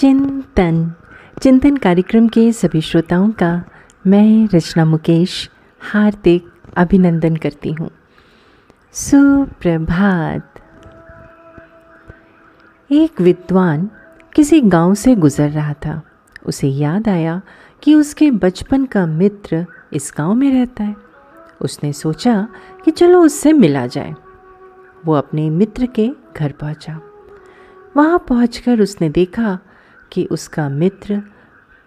चिंतन। चिंतन कार्यक्रम के सभी श्रोताओं का मैं रचना मुकेश हार्दिक अभिनंदन करती हूँ। सुप्रभात। एक विद्वान किसी गाँव से गुजर रहा था। उसे याद आया कि उसके बचपन का मित्र इस गाँव में रहता है। उसने सोचा कि चलो उससे मिला जाए। वो अपने मित्र के घर पहुँचा। वहाँ पहुंचकर उसने देखा कि उसका मित्र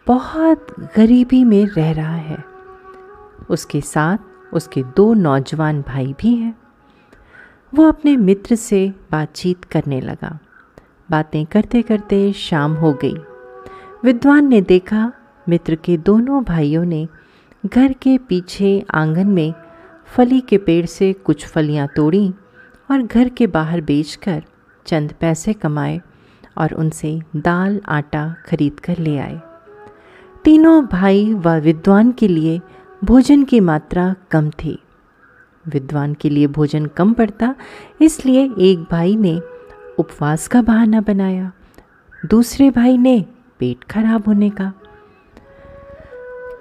बहुत गरीबी में रह रहा है। उसके साथ उसके दो नौजवान भाई भी हैं। वो अपने मित्र से बातचीत करने लगा। बातें करते करते शाम हो गई। विद्वान ने देखा मित्र के दोनों भाइयों ने घर के पीछे आँगन में फली के पेड़ से कुछ फलियाँ तोड़ी और घर के बाहर बेचकर चंद पैसे कमाए। और उनसे दाल, आटा खरीद कर ले आए। तीनों भाई व विद्वान के लिए भोजन की मात्रा कम थी। विद्वान के लिए भोजन कम पड़ता, इसलिए एक भाई ने उपवास का बहाना बनाया। दूसरे भाई ने पेट खराब होने का।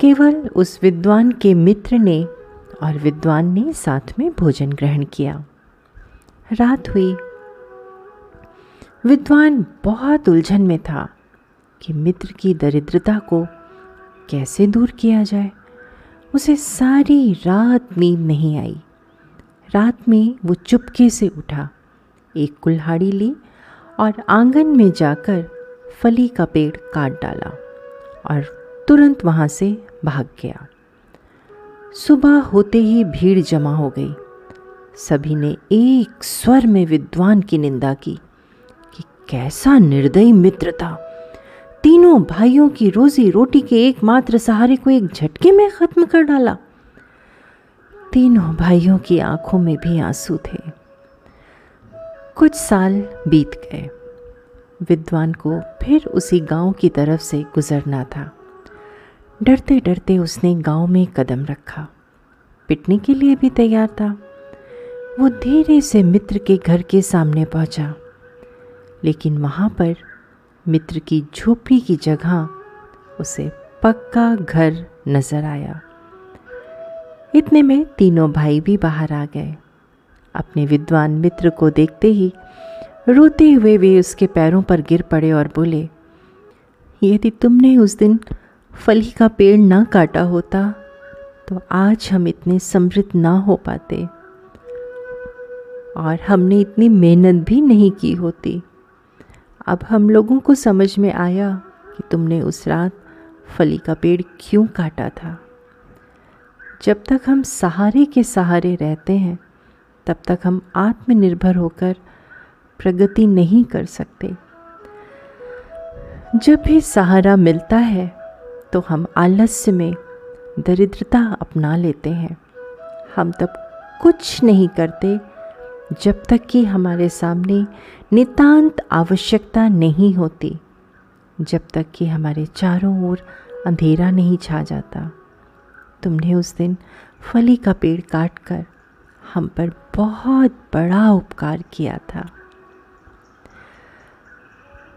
केवल उस विद्वान के मित्र ने और विद्वान ने साथ में भोजन ग्रहण किया। रात हुई। विद्वान बहुत उलझन में था कि मित्र की दरिद्रता को कैसे दूर किया जाए। उसे सारी रात नींद नहीं आई। रात में वो चुपके से उठा, एक कुल्हाड़ी ली और आँगन में जाकर फली का पेड़ काट डाला और तुरंत वहाँ से भाग गया। सुबह होते ही भीड़ जमा हो गई। सभी ने एक स्वर में विद्वान की निंदा की। कैसा निर्दयी मित्र था। तीनों भाइयों की रोजी रोटी के एकमात्र सहारे को एक झटके में खत्म कर डाला। तीनों भाइयों की आँखों में भी आँसू थे। कुछ साल बीत गए। विद्वान को फिर उसी गाँव की तरफ़ से गुजरना था। डरते डरते उसने गाँव में कदम रखा। पिटने के लिए भी तैयार था। वो धीरे से मित्र के घर के सामने पहुँचा। लेकिन वहाँ पर मित्र की झोपड़ी की जगह उसे पक्का घर नज़र आया। इतने में तीनों भाई भी बाहर आ गए। अपने विद्वान मित्र को देखते ही रोते हुए वे उसके पैरों पर गिर पड़े और बोले, यदि तुमने उस दिन फली का पेड़ ना काटा होता तो आज हम इतने समृद्ध ना हो पाते और हमने इतनी मेहनत भी नहीं की होती। अब हम लोगों को समझ में आया कि तुमने उस रात फली का पेड़ क्यों काटा था। जब तक हम सहारे के सहारे रहते हैं, तब तक हम आत्मनिर्भर होकर प्रगति नहीं कर सकते। जब भी सहारा मिलता है तो हम आलस्य में दरिद्रता अपना लेते हैं। हम तब कुछ नहीं करते जब तक कि हमारे सामने नितांत आवश्यकता नहीं होती, जब तक कि हमारे चारों ओर अंधेरा नहीं छा जाता, तुमने उस दिन फली का पेड़ काट कर हम पर बहुत बड़ा उपकार किया था।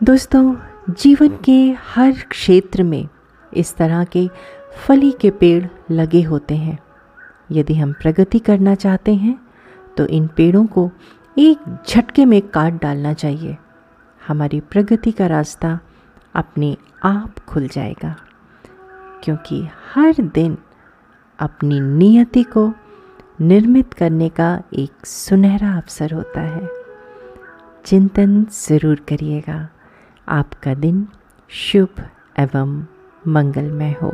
दोस्तों, जीवन के हर क्षेत्र में इस तरह के फली के पेड़ लगे होते हैं। यदि हम प्रगति करना चाहते हैं तो इन पेड़ों को एक झटके में काट डालना चाहिए। हमारी प्रगति का रास्ता अपने आप खुल जाएगा, क्योंकि हर दिन अपनी नियति को निर्मित करने का एक सुनहरा अवसर होता है। चिंतन ज़रूर करिएगा। आपका दिन शुभ एवं मंगलमय हो।